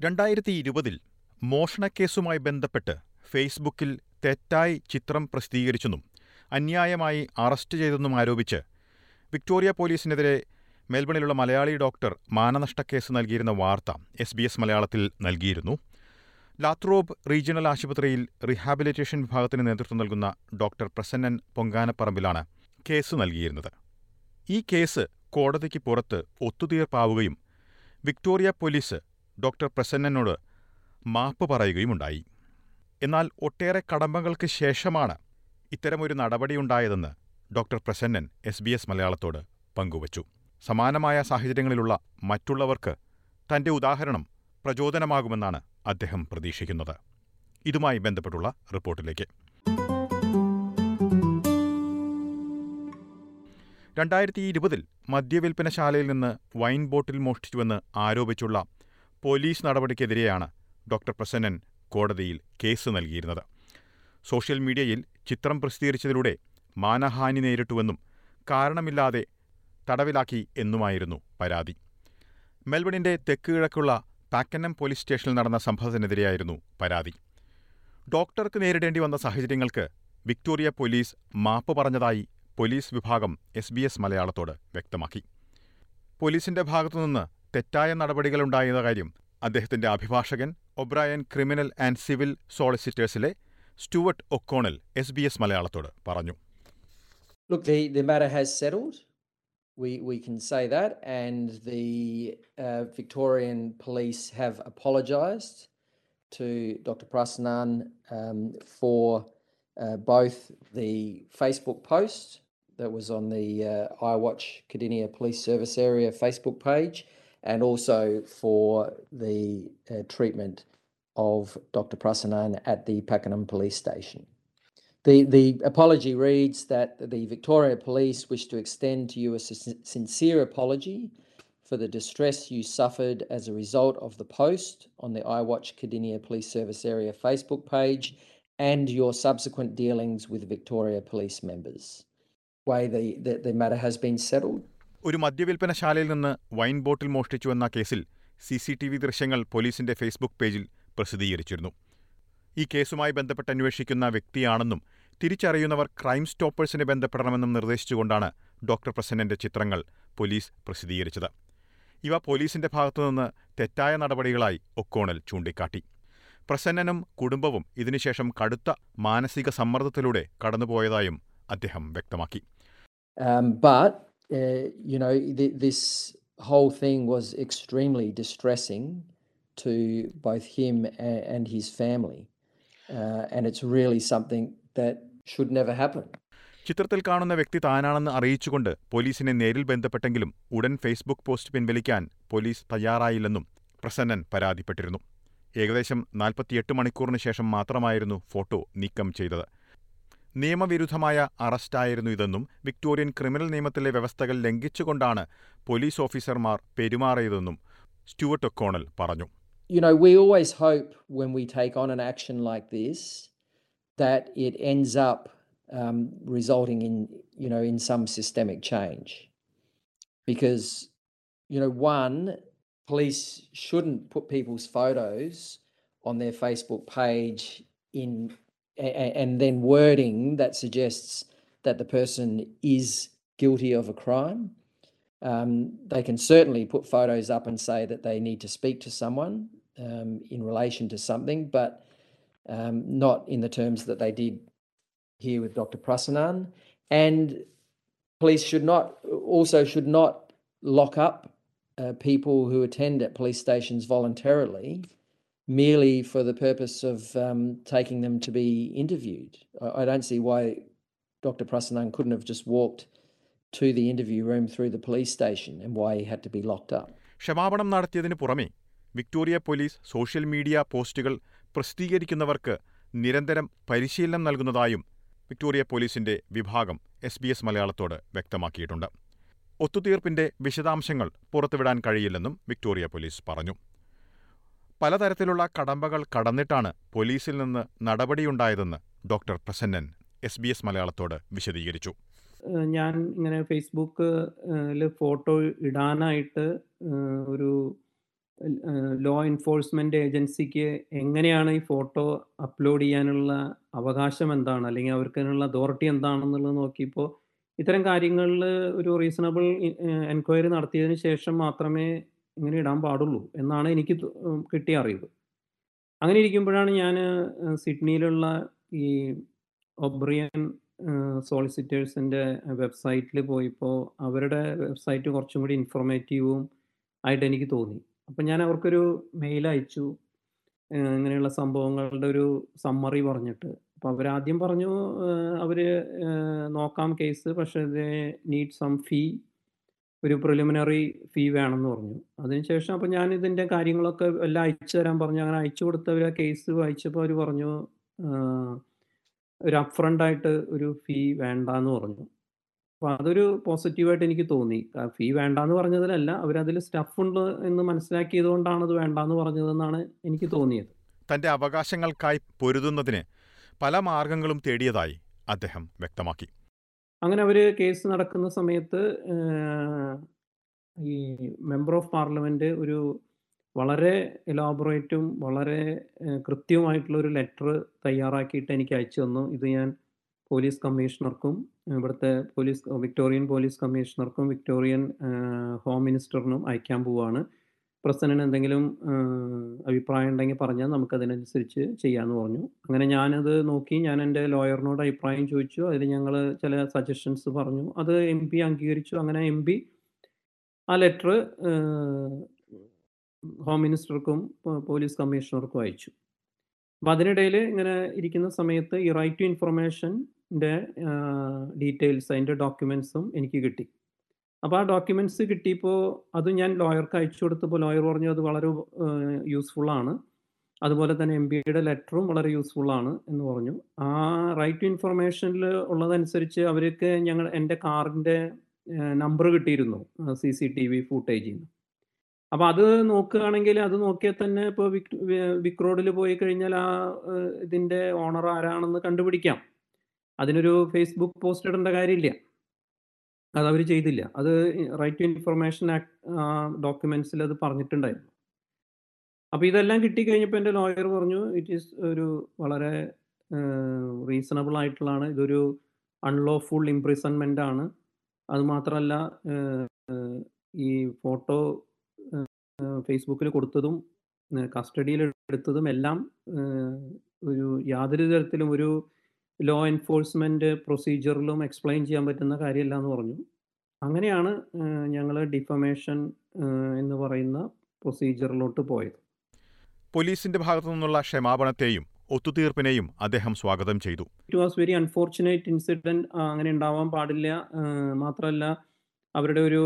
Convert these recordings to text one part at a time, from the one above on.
രണ്ടായിരത്തി ഇരുപതിൽ മോഷണക്കേസുമായി ബന്ധപ്പെട്ട് ഫേസ്ബുക്കിൽ തെറ്റായി ചിത്രം പ്രസിദ്ധീകരിച്ചെന്നും അന്യായമായി അറസ്റ്റ് ചെയ്തെന്നും ആരോപിച്ച് വിക്ടോറിയ പോലീസിനെതിരെ മെൽബണിലുള്ള മലയാളി ഡോക്ടർ മാനനഷ്ടക്കേസ് നൽകിയിരുന്ന വാർത്ത എസ് ബി എസ് മലയാളത്തിൽ നൽകിയിരുന്നു. ലാത്രോബ് റീജിയണൽ ആശുപത്രിയിൽ റീഹാബിലിറ്റേഷൻ വിഭാഗത്തിന് നേതൃത്വം നൽകുന്ന ഡോക്ടർ പ്രസന്നൻ പൊങ്കാനപ്പറമ്പിലാണ് കേസ് നൽകിയിരുന്നത്. ഈ കേസ് കോടതിക്ക് പുറത്ത് ഒത്തുതീർപ്പാവുകയും വിക്ടോറിയ പോലീസ് ഡോക്ടർ പ്രസന്നനോട് മാപ്പ് പറയുകയുമുണ്ടായി. എന്നാൽ ഒട്ടേറെ കടമ്പകൾക്ക് ശേഷമാണ് ഇത്തരമൊരു നടപടിയുണ്ടായതെന്ന് doctor Prasannan S B S മലയാളത്തോട് പങ്കുവച്ചു. സമാനമായ സാഹചര്യങ്ങളിലുള്ള മറ്റുള്ളവർക്ക് തന്റെ ഉദാഹരണം പ്രചോദനമാകുമെന്നാണ് അദ്ദേഹം പ്രതീക്ഷിക്കുന്നത്. ഇതുമായി ബന്ധപ്പെട്ടുള്ള റിപ്പോർട്ടിലേക്ക്. രണ്ടായിരത്തി ഇരുപതിൽ മദ്യവിൽപ്പനശാലയിൽ നിന്ന് വൈൻ ബോട്ടിൽ മോഷ്ടിച്ചുവെന്ന് ആരോപിച്ചുള്ള പോലീസ് നടപടിക്കെതിരെയാണ് ഡോക്ടർ പ്രസന്നൻ കോടതിയിൽ കേസ് നൽകിയിരുന്നത്. സോഷ്യൽ മീഡിയയിൽ ചിത്രം പ്രസിദ്ധീകരിച്ചതിലൂടെ മാനഹാനി നേരിട്ടുവെന്നും കാരണമില്ലാതെ തടവിലാക്കി എന്നുമായിരുന്നു പരാതി. മെൽബണിന്റെ തെക്ക് കിഴക്കുള്ള പാക്കനം പോലീസ് സ്റ്റേഷനിൽ നടന്ന സംഭവത്തിനെതിരെയായിരുന്നു പരാതി. ഡോക്ടർക്ക് നേരിടേണ്ടി വന്ന സാഹചര്യങ്ങൾക്ക് വിക്ടോറിയ പോലീസ് മാപ്പ് പറഞ്ഞതായി പോലീസ് വിഭാഗം എസ് ബി എസ് മലയാളത്തോട് വ്യക്തമാക്കി. പോലീസിന്റെ ഭാഗത്തുനിന്ന് തെറ്റായ നടപടികളുണ്ടായെന്ന കാര്യം അദ്ദേഹത്തിന്റെ അഭിഭാഷകൻ O'Brien criminal and civil സോളിസിറ്റേഴ്സിലെ Stuart O'Connell S B S മലയാളത്തോട് പറഞ്ഞു Look, the, the matter has settled. We, we can say that. And the uh, Victorian police have apologised to Dr. Prasanan um, for uh, both the Facebook post that was on the uh, iWatch Cardinia Police Service Area Facebook page and also for the uh, treatment of Dr. Prasanan at the Pakenham Police Station. The, the apology reads that the Victoria Police wish to extend to you a sincere apology for the distress you suffered as a result of the post on the iWatch Cardinia Police Service Area Facebook page and your subsequent dealings with Victoria Police members. Way the, the, the matter has been settled. ഒരു മദ്യവിൽപ്പനശാലയിൽ നിന്ന് wine ബോട്ടിൽ മോഷ്ടിച്ചുവെന്ന കേസിൽ C C T V ദൃശ്യങ്ങൾ പോലീസിന്റെ Facebook പേജിൽ പ്രസിദ്ധീകരിച്ചിരുന്നു. ഈ കേസുമായി ബന്ധപ്പെട്ട് അന്വേഷിക്കുന്ന വ്യക്തിയാണെന്നും തിരിച്ചറിയുന്നവർ ക്രൈം സ്റ്റോപ്പേഴ്സിനെ ബന്ധപ്പെടണമെന്നും നിർദ്ദേശിച്ചുകൊണ്ടാണ് ഡോക്ടർ പ്രസന്നന്റെ ചിത്രങ്ങൾ പോലീസ് പ്രസിദ്ധീകരിച്ചത്. ഇവ പോലീസിന്റെ ഭാഗത്തുനിന്ന് തെറ്റായ നടപടികളായി ഒക്കോണൽ ചൂണ്ടിക്കാട്ടി. പ്രസന്നനും കുടുംബവും ഇതിനുശേഷം കടുത്ത മാനസിക സമ്മർദ്ദത്തിലൂടെ കടന്നുപോയതായും അദ്ദേഹം വ്യക്തമാക്കി. Um, but, uh, you know, th- this whole thing was extremely distressing to both him and, and his family. Uh, and it's really something that should never happen. ചിത്രത്തിൽ കാണുന്ന വ്യക്തി താനാണെന്ന് അറിയിച്ചുകൊണ്ട് പോലീസിനെ നേരിൽ ബന്ധപ്പെട്ടെങ്കിലും ഉടൻ ഫേസ്ബുക്ക് പോസ്റ്റ് പിൻവലിക്കാൻ പോലീസ് തയ്യാറായില്ലെന്നും പ്രസന്നൻ പരാതിപ്പെട്ടിരുന്നു ഏകദേശം നാൽപ്പത്തിയെട്ട് മണിക്കൂറിന് ശേഷം മാത്രമായിരുന്നു ഫോട്ടോ നീക്കം ചെയ്തത് നിയമവിരുദ്ധമായ അറസ്റ്റായിരുന്നു ഇതെന്നും വിക്ടോറിയൻ ക്രിമിനൽ നിയമത്തിലെ വ്യവസ്ഥകൾ ലംഘിച്ചുകൊണ്ടാണ് പോലീസ് ഓഫീസർമാർ പെരുമാറിയതെന്നും സ്റ്റുവർട്ട് ഒക്കോണൽ പറഞ്ഞു You know, we always hope when we take on an action like this that it ends up um, resulting in, you know, in some systemic change. Because, you know, one, police shouldn't put people's photos on their Facebook page in and then wording that suggests that the person is guilty of a crime. Um, they can certainly put photos up and say that they need to speak to someone um, in relation to something, but um, not in the terms that they did here with Dr. Prasanan. And police should not also should not lock up uh, people who attend at police stations voluntarily merely for the purpose of um, taking them to be interviewed. I, I don't see why Dr. Prasanan couldn't have just walked to the interview room through the police station and why he had to be locked up. ക്ഷമാപണം നടത്തിയതിനു പുറമെ Victoria police social media പോസ്റ്റുകൾ പ്രസിദ്ധീകരിക്കുന്നവർക്ക് നിരന്തരം പരിശീലനം നൽകുന്നതായും Victoria പോലീസിന്റെ വിഭാഗം S B S മലയാളത്തോട് വ്യക്തമാക്കിയിട്ടുണ്ട് ഒത്തുതീർപ്പിന്റെ വിശദാംശങ്ങൾ പുറത്തുവിടാൻ കഴിയില്ലെന്നും വിക്ടോറിയ പോലീസ് പറഞ്ഞു പലതരത്തിലുള്ള കടമ്പകൾ കടന്നിട്ടാണ് പോലീസിൽ നിന്ന് നടപടിയുണ്ടായതെന്ന് doctor Prasannan S B S മലയാളത്തോട് വിശദീകരിച്ചു ഞാൻ ഇങ്ങനെ ഫേസ്ബുക്ക് ഫോട്ടോ ഇടാനായിട്ട് ഒരു ലോ എൻഫോഴ്സ്മെന്റ് ഏജൻസിക്ക് എങ്ങനെയാണ് ഈ ഫോട്ടോ അപ്ലോഡ് ചെയ്യാനുള്ള അവകാശം എന്താണ്? അല്ലെങ്കിൽ അവർക്ക് അതിനുള്ള അതോറിറ്റി എന്താണെന്നുള്ളത് നോക്കിയപ്പോൾ ഇത്തരം കാര്യങ്ങളിൽ ഒരു റീസണബിൾ എൻക്വയറി നടത്തിയതിന് ശേഷം മാത്രമേ ഇങ്ങനെ ഇടാൻ പാടുള്ളൂ എന്നാണ് എനിക്ക് കിട്ടിയ അറിവ്. അങ്ങനെ ഇരിക്കുമ്പോഴാണ് ഞാൻ സിഡ്നിയിലുള്ള ഈ ഒബ്രിയൻ സോളിസിറ്റേഴ്സിന്റെ വെബ്സൈറ്റിൽ പോയപ്പോൾ അവരുടെ വെബ്സൈറ്റ് കുറച്ചും കൂടി ഇൻഫോർമേറ്റീവും ആയിട്ട് എനിക്ക് തോന്നി. അപ്പം ഞാൻ അവർക്കൊരു മെയിൽ അയച്ചു. ഇങ്ങനെയുള്ള സംഭവങ്ങളുടെ ഒരു സമ്മറി പറഞ്ഞിട്ട്. അവർ അവരാദ്യം പറഞ്ഞു അവർ നോക്കാം കേസ് പക്ഷേ ഇത് നീഡ് സം ഫീ ഒരു പ്രിലിമിനറി ഫീ വേണമെന്ന് പറഞ്ഞു. അതിനുശേഷം അപ്പം ഞാൻ ഇതിന്റെ കാര്യങ്ങളൊക്കെ എല്ലാം അയച്ചു തരാൻ പറഞ്ഞു. അങ്ങനെ അയച്ചു കൊടുത്തവർ ആ കേസ് വായിച്ചപ്പോൾ അവർ പറഞ്ഞു ഒരു അപ്‌ഫ്രണ്ട് ആയിട്ട് ഒരു ഫീ വേണ്ട എന്ന് പറഞ്ഞു. അപ്പോൾ അതൊരു പോസിറ്റീവായിട്ട് എനിക്ക് തോന്നി. ഫീ വേണ്ട എന്ന് പറഞ്ഞതിലല്ല അവരതിൽ സ്റ്റഫ് ഉണ്ട് എന്ന് മനസ്സിലാക്കിയതുകൊണ്ടാണ് അത് വേണ്ടാന്ന് പറഞ്ഞതെന്നാണ് എനിക്ക് തോന്നിയത്. തന്റെ അവകാശങ്ങൾക്കായി പൊരുതുന്നതിന് പല മാർഗങ്ങളും തേടിയതായി അദ്ദേഹം വ്യക്തമാക്കി. അങ്ങനെ അവർ കേസ് നടക്കുന്ന സമയത്ത് ഈ മെമ്പർ ഓഫ് പാർലമെന്റ് ഒരു വളരെ എലാബറേറ്റും വളരെ കൃത്യമായിട്ടുള്ള ഒരു ലെറ്റർ തയ്യാറാക്കിയിട്ട് എനിക്ക് അയച്ചു തന്നു. ഇത് ഞാൻ പോലീസ് കമ്മീഷണർക്കും ഇവിടുത്തെ പോലീസ് വിക്ടോറിയൻ പോലീസ് കമ്മീഷണർക്കും വിക്ടോറിയൻ ഹോം മിനിസ്റ്ററിനും അയക്കാൻ പോവാണ്. പ്രസിഡന്റിന് എന്തെങ്കിലും അഭിപ്രായം ഉണ്ടെങ്കിൽ പറഞ്ഞാൽ നമുക്കതിനനുസരിച്ച് ചെയ്യാമെന്ന് പറഞ്ഞു. അങ്ങനെ ഞാനത് നോക്കി ഞാൻ എന്റെ ലോയറിനോട് അഭിപ്രായം ചോദിച്ചു. അതിൽ ഞങ്ങൾ ചില സജഷൻസ് പറഞ്ഞു. അത് എം പി അംഗീകരിച്ചു. അങ്ങനെ എം പി ആ ലെറ്റർ ഹോം മിനിസ്റ്റർക്കും പോലീസ് കമ്മീഷണർക്കും അയച്ചു. അപ്പം അതിനിടയിൽ ഇങ്ങനെ ഇരിക്കുന്ന സമയത്ത് ഈ റൈറ്റ് ടു ഇൻഫർമേഷന്റെ ഡീറ്റെയിൽസ് അതിന്റെ ഡോക്യുമെൻസും എനിക്ക് കിട്ടി. അപ്പൊ ആ ഡോക്യുമെന്റ്സ് കിട്ടിയപ്പോൾ അത് ഞാൻ ലോയർക്ക് അയച്ചു കൊടുത്തപ്പോ ലോയർ പറഞ്ഞു അത് വളരെ യൂസ്ഫുൾ ആണ്. അതുപോലെ തന്നെ എം ബിയുടെ ലെറ്ററും വളരെ യൂസ്ഫുൾ ആണ് എന്ന് പറഞ്ഞു. ആ റൈറ്റ് ടു ഇൻഫർമേഷനിൽ ഉള്ളതനുസരിച്ച് അവർക്ക് ഞങ്ങൾ എന്റെ കാറിന്റെ നമ്പർ കിട്ടിയിരുന്നു. C C T V CCTV നിന്ന് അപ്പം അത് നോക്കുകയാണെങ്കിൽ അത് നോക്കിയാൽ തന്നെ ഇപ്പോൾ വിക് റോഡിൽ പോയി കഴിഞ്ഞാൽ ആ ഇതിന്റെ ഓണർ ആരാണെന്ന് കണ്ടുപിടിക്കാം. അതിനൊരു ഫേസ്ബുക്ക് പോസ്റ്റ് ഇടേണ്ട കാര്യമില്ല. അതവര് ചെയ്തില്ല. അത് റൈറ്റ് ടു ഇൻഫർമേഷൻ ആക്ട് ആഹ്, ഡോക്യുമെന്റ്സിൽ അത് പറഞ്ഞിട്ടുണ്ടായിരുന്നു. അപ്പൊ ഇതെല്ലാം കിട്ടിക്കഴിഞ്ഞപ്പോ എന്റെ ലോയർ പറഞ്ഞു ഇറ്റ് ഈസ് ഒരു വളരെ റീസണബിൾ ആയിട്ടുള്ളതാണ്. ഇതൊരു അൺലോഫുൾ ഇംപ്രിസൺമെന്റ് ആണ്. അത് മാത്രമല്ല ഈ ഫോട്ടോ ഫേസ്ബുക്കിൽ കൊടുത്തതും കസ്റ്റഡിയിൽ എടുത്തതും എല്ലാം ഒരു യാതൊരു തരത്തിലും ഒരു ലോ എൻഫോഴ്സ്മെന്റ് പ്രൊസീജിയറിലും എക്സ്പ്ലെയിൻ ചെയ്യാൻ പറ്റുന്ന കാര്യമല്ല എന്ന് പറഞ്ഞു. അങ്ങനെയാണ് ഞങ്ങൾ ഡിഫമേഷൻ എന്ന് പറയുന്ന പ്രൊസീജിയറിലോട്ട് പോയത്. പോലീസിന്റെ ഭാഗത്തു നിന്നുള്ള ക്ഷമാപണത്തെയും ഒത്തുതീർപ്പിനെയും അദ്ദേഹം സ്വാഗതം ചെയ്തു. It was very unfortunate incident അങ്ങനെ ഉണ്ടാവാൻ പാടില്ല. മാത്രമല്ല അവരുടെ ഒരു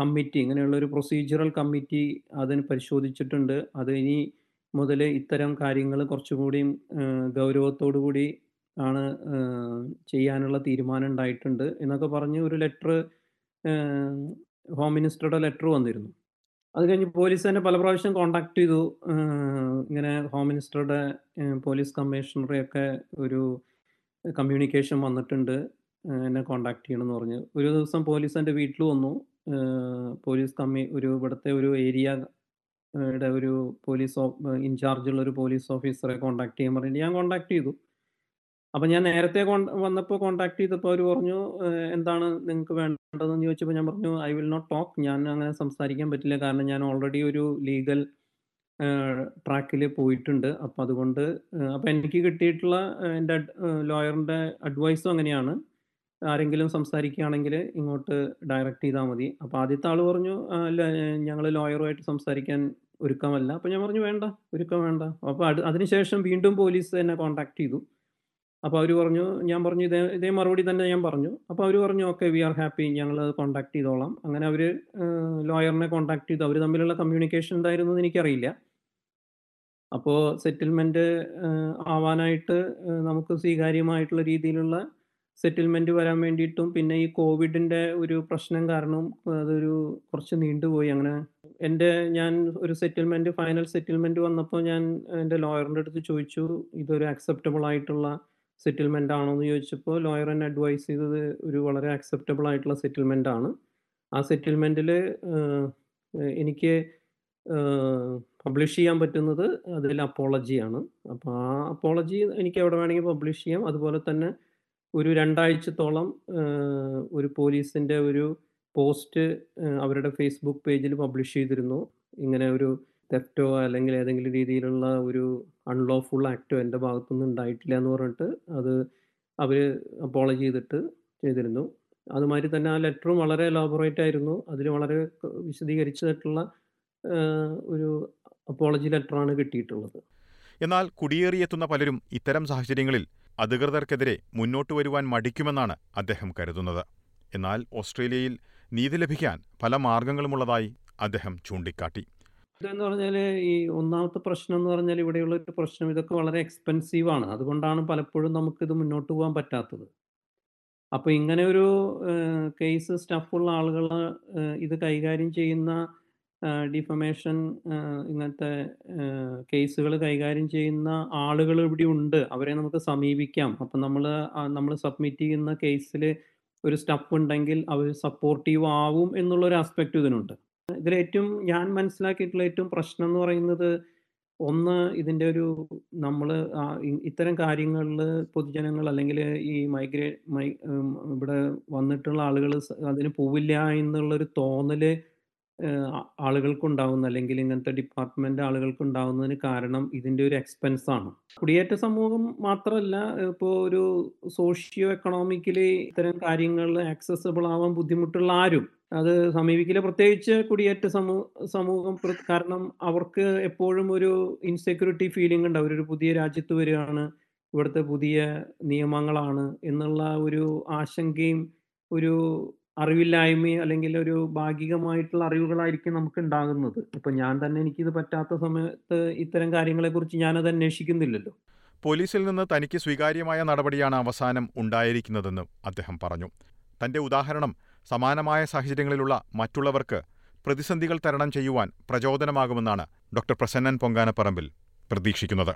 കമ്മിറ്റി ഇങ്ങനെയുള്ള ഒരു പ്രൊസീജിയറൽ കമ്മിറ്റി അതിന് പരിശോധിച്ചിട്ടുണ്ട്. അത് ഇനി മുതൽ ഇത്തരം കാര്യങ്ങൾ കുറച്ചുകൂടിയും ഗൗരവത്തോടു കൂടി ആണ് ചെയ്യാനുള്ള തീരുമാനം ഉണ്ടായിട്ടുണ്ട് എന്നൊക്കെ പറഞ്ഞ് ഒരു ലെറ്റർ ഹോം മിനിസ്റ്ററുടെ ലെറ്റർ വന്നിരുന്നു. അത് കഴിഞ്ഞ് പോലീസ് തന്നെ പല പ്രാവശ്യം കോൺടാക്ട് ചെയ്തു. ഇങ്ങനെ ഹോം മിനിസ്റ്ററുടെ ഏഹ്, പോലീസ് കമ്മീഷണറെയൊക്കെ ഒരു കമ്മ്യൂണിക്കേഷൻ വന്നിട്ടുണ്ട്. എന്നെ കോൺടാക്ട് ചെയ്യണമെന്ന് പറഞ്ഞ്. ഒരു ദിവസം പോലീസ് എന്റെ വീട്ടിൽ വന്നു. പോലീസ് കമ്മി ഒരു ഇവിടുത്തെ ഒരു ഏരിയ ഒരു പോലീസ് ഓ ഇൻചാർജ് ഉള്ള ഒരു പോലീസ് ഓഫീസറെ കോൺടാക്ട് ചെയ്യാൻ പറഞ്ഞിട്ട് ഞാൻ കോൺടാക്ട് ചെയ്തു. അപ്പൊ ഞാൻ നേരത്തെ വന്നപ്പോൾ വന്നപ്പോ കോൺടാക്ട് ചെയ്തപ്പോ അവർ പറഞ്ഞു എന്താണ് നിങ്ങൾക്ക് വേണ്ടതെന്ന് ചോദിച്ചപ്പോ ഞാൻ പറഞ്ഞു ഐ വിൽ നോട്ട് ടോക്ക്. ഞാൻ അങ്ങനെ സംസാരിക്കാൻ പറ്റില്ല. കാരണം ഞാൻ ഓൾറെഡി ഒരു ലീഗൽ ട്രാക്കിൽ പോയിട്ടുണ്ട്. അപ്പൊ അതുകൊണ്ട് അപ്പൊ എനിക്ക് കിട്ടിയിട്ടുള്ള എന്റെ ലോയറിന്റെ അഡ്വൈസും അങ്ങനെയാണ്. ആരെങ്കിലും സംസാരിക്കുകയാണെങ്കിൽ ഇങ്ങോട്ട് ഡയറക്റ്റ് ചെയ്താൽ മതി. അപ്പൊ ആദ്യത്തെ ആൾ പറഞ്ഞു ഞങ്ങൾ ലോയറുമായിട്ട് സംസാരിക്കാൻ ഒരുക്കമല്ല. അപ്പൊ ഞാൻ പറഞ്ഞു വേണ്ട, ഒരുക്കം വേണ്ട. അപ്പൊ അത് അതിനുശേഷം വീണ്ടും പോലീസ് എന്നെ കോൺടാക്ട് ചെയ്തു. അപ്പൊ അവർ പറഞ്ഞു ഞാൻ പറഞ്ഞു ഇതേ ഇതേ മറുപടി തന്നെ ഞാൻ പറഞ്ഞു. അപ്പോൾ അവർ പറഞ്ഞു ഓക്കെ വി ആർ ഹാപ്പി ഞങ്ങൾ അത് കോൺടാക്ട് ചെയ്തോളാം. അങ്ങനെ അവർ ലോയറിനെ കോൺടാക്ട് ചെയ്തു. അവർ തമ്മിലുള്ള കമ്മ്യൂണിക്കേഷൻ എന്തായിരുന്നെന്ന് എനിക്കറിയില്ല. അപ്പോൾ സെറ്റിൽമെന്റ് ആവാനായിട്ട് നമുക്ക് സ്വീകാര്യമായിട്ടുള്ള രീതിയിലുള്ള സെറ്റിൽമെന്റ് വരാൻ വേണ്ടിയിട്ടും പിന്നെ ഈ കോവിഡിന്റെ ഒരു പ്രശ്നം കാരണം അതൊരു കുറച്ച് നീണ്ടുപോയി. അങ്ങനെ എന്റെ ഞാൻ ഒരു സെറ്റിൽമെന്റ് ഫൈനൽ സെറ്റിൽമെന്റ് വന്നപ്പോൾ ഞാൻ എന്റെ ലോയറിന്റെ അടുത്ത് ചോദിച്ചു ഇതൊരു അക്സെപ്റ്റബിൾ ആയിട്ടുള്ള സെറ്റിൽമെന്റ് ആണോ എന്ന് ചോദിച്ചപ്പോൾ ലോയർ എന്നെ അഡ്വൈസ് ചെയ്തത് ഒരു വളരെ അക്സെപ്റ്റബിൾ ആയിട്ടുള്ള സെറ്റിൽമെന്റ് ആണ്. ആ സെറ്റിൽമെന്റിൽ എനിക്ക് പബ്ലിഷ് ചെയ്യാൻ പറ്റുന്നത് അതിൽ അപ്പോളജിയാണ്. അപ്പോൾ ആ അപ്പോളജി എനിക്ക് എവിടെ വേണമെങ്കിൽ പബ്ലിഷ് ചെയ്യാം. അതുപോലെ തന്നെ ഒരു രണ്ടാഴ്ചത്തോളം ഒരു പോലീസിന്റെ ഒരു പോസ്റ്റ് അവരുടെ ഫേസ്ബുക്ക് പേജിൽ പബ്ലിഷ് ചെയ്തിരുന്നു. ഇങ്ങനെ ഒരു തെഫ്റ്റോ അല്ലെങ്കിൽ ഏതെങ്കിലും രീതിയിലുള്ള ഒരു അൺലോഫുൾ ആക്റ്റോ എന്റെ ഭാഗത്തുനിന്ന് ഉണ്ടായിട്ടില്ല എന്ന് പറഞ്ഞിട്ട് അത് അവർ അപ്പോളജി ചെയ്തിട്ട് ചെയ്തിരുന്നു. അതുമാതിരി തന്നെ ആ ലെറ്ററും വളരെ എലാബറേറ്റ് ആയിരുന്നു. അതിൽ വളരെ വിശദീകരിച്ചതായിട്ടുള്ള ഒരു അപ്പോളജി ലെറ്ററാണ് കിട്ടിയിട്ടുള്ളത്. എന്നാൽ കുടിയേറിയെത്തുന്ന പലരും ഇത്തരം സാഹചര്യങ്ങളിൽ അധികൃതർക്കെതിരെ മുന്നോട്ട് വരുവാൻ മടിക്കുമെന്നാണ് അദ്ദേഹം കരുതുന്നത്. എന്നാൽ ഓസ്ട്രേലിയയിൽ നീതി ലഭിക്കാൻ പല മാർഗങ്ങളുമുള്ളതായി അദ്ദേഹം ചൂണ്ടിക്കാട്ടി. ഇതെന്ന് പറഞ്ഞാൽ ഈ ഒന്നാമത്തെ പ്രശ്നം എന്ന് പറഞ്ഞാൽ ഇവിടെയുള്ള ഒരു പ്രശ്നം ഇതൊക്കെ വളരെ എക്സ്പെൻസീവ് ആണ്. അതുകൊണ്ടാണ് പലപ്പോഴും നമുക്കിത് മുന്നോട്ട് പോകാൻ പറ്റാത്തത്. അപ്പോൾ ഇങ്ങനെ ഒരു കേസ് സ്റ്റഫുള്ള ആളുകൾ ഇത് കൈകാര്യം ചെയ്യുന്ന ഡിഫമേഷൻ ഇങ്ങനത്തെ കേസുകൾ കൈകാര്യം ചെയ്യുന്ന ആളുകൾ ഇവിടെ ഉണ്ട്. അവരെ നമുക്ക് സമീപിക്കാം. അപ്പം നമ്മൾ നമ്മൾ സബ്മിറ്റ് ചെയ്യുന്ന കേസിൽ ഒരു സ്റ്റഫ് ഉണ്ടെങ്കിൽ അവർ സപ്പോർട്ടീവ് ആവും എന്നുള്ളൊരു ആസ്പെക്റ്റ് ഇതിനുണ്ട്. ഇതിൽ ഏറ്റവും ഞാൻ മനസ്സിലാക്കിയിട്ടുള്ള ഏറ്റവും പ്രശ്നം എന്ന് പറയുന്നത് ഒന്ന് ഇതിന്റെ ഒരു നമ്മൾ ഇത്തരം കാര്യങ്ങളിൽ പൊതുജനങ്ങൾ അല്ലെങ്കിൽ ഈ മൈഗ്രേ മൈ ഇവിടെ വന്നിട്ടുള്ള ആളുകൾ അതിന് പോവില്ല എന്നുള്ളൊരു തോന്നൽ ഏഹ്, ആ ആളുകൾക്കുണ്ടാവുന്ന അല്ലെങ്കിൽ ഇങ്ങനത്തെ ഡിപ്പാർട്ട്മെന്റ് ആളുകൾക്കുണ്ടാവുന്നതിന് കാരണം ഇതിന്റെ ഒരു എക്സ്പെൻസ് ആണ്. കുടിയേറ്റ സമൂഹം മാത്രമല്ല ഇപ്പോ ഒരു സോഷ്യോ എക്കണോമിക്കലി ഇത്തരം കാര്യങ്ങളിൽ ആക്സസബിൾ ആവാൻ ബുദ്ധിമുട്ടുള്ള ആരും അത് സമീപിക്കില്ല. പ്രത്യേകിച്ച് കുടിയേറ്റ സമൂ സമൂഹം കാരണം അവർക്ക് എപ്പോഴും ഒരു ഇൻസെക്യൂരിറ്റി ഫീലിംഗ് ഉണ്ട്. അവരൊരു പുതിയ രാജ്യത്ത് വരികയാണ്. ഇവിടുത്തെ പുതിയ നിയമങ്ങളാണ് എന്നുള്ള ഒരു ആശങ്കയും ഒരു അറിവില്ലായ്മയും അല്ലെങ്കിൽ ഒരു ഭാഗികമായിട്ടുള്ള അറിവുകളായിരിക്കും നമുക്ക് ഉണ്ടാകുന്നത്. ഇപ്പൊ ഞാൻ തന്നെ എനിക്കിത് പറ്റാത്ത സമയത്ത് ഇത്തരം കാര്യങ്ങളെ കുറിച്ച് ഞാനത് അന്വേഷിക്കുന്നില്ലല്ലോ. പോലീസിൽ നിന്ന് തനിക്ക് സ്വീകാര്യമായ നടപടിയാണ് അവസാനം ഉണ്ടായിരിക്കുന്നതെന്ന് അദ്ദേഹം പറഞ്ഞു. തന്റെ ഉദാഹരണം സമാനമായ സാഹചര്യങ്ങളിലുള്ള മറ്റുള്ളവർക്ക് പ്രതിസന്ധികൾ തരണം ചെയ്യുവാൻ പ്രചോദനമാകുമെന്നാണ് ഡോക്ടർ പ്രസന്നൻ പൊങ്കാനപ്പറമ്പിൽ പ്രതീക്ഷിക്കുന്നത്.